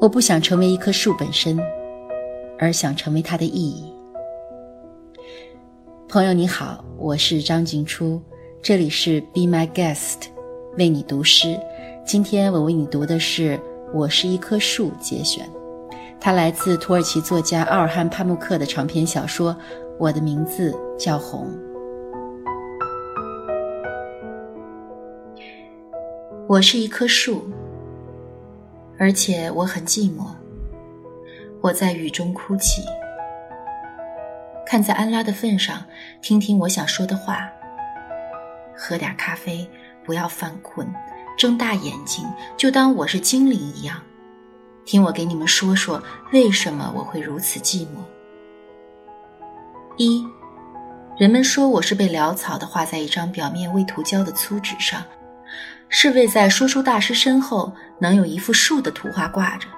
我不想成为一棵树本身，而想成为它的意义。朋友你好，我是张静初，这里是 Be My Guest，为你读诗。今天我为你读的是《我是一棵树》节选，它来自土耳其作家奥尔汉·帕慕克的长篇小说《我的名字叫红》。我是一棵树，而且我很寂寞。我在雨中哭泣。看在安拉的份上，听听我想说的话。喝点咖啡，不要犯困，睁大眼睛，就当我是精灵一样，听我给你们说说为什么我会如此寂寞。一，人们说我是被潦草的画在一张表面未涂胶的粗纸上，是为在说书大师身后能有一幅树的图画挂着。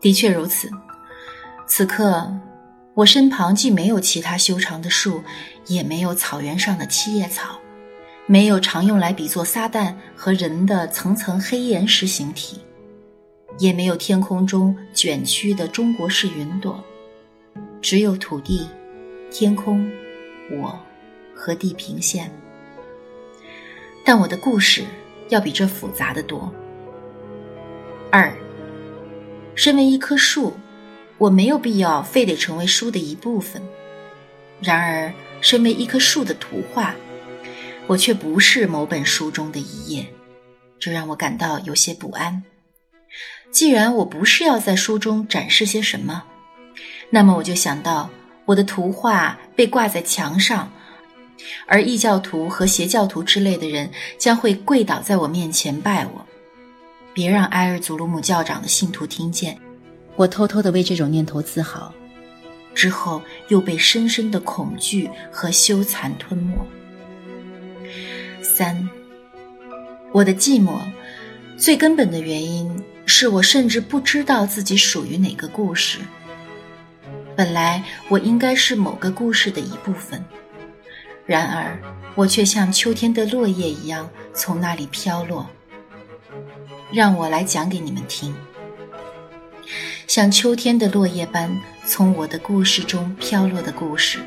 的确如此，此刻。我身旁既没有其他修长的树，也没有草原上的七叶草，没有常用来比作撒旦和人的层层黑岩石形体，也没有天空中卷曲的中国式云朵，只有土地、天空、我和地平线。但我的故事要比这复杂的多。二，身为一棵树。我没有必要非得成为书的一部分，然而，身为一棵树的图画，我却不是某本书中的一页，这让我感到有些不安。既然我不是要在书中展示些什么，那么我就想到我的图画被挂在墙上，而异教徒和邪教徒之类的人将会跪倒在我面前拜我。别让埃尔祖鲁姆教长的信徒听见。我偷偷的为这种念头自豪，之后又被深深的恐惧和羞惭吞没。三，我的寂寞，最根本的原因是我甚至不知道自己属于哪个故事。本来我应该是某个故事的一部分，然而我却像秋天的落叶一样从那里飘落。让我来讲给你们听。像秋天的落叶般从我的故事中飘落的故事。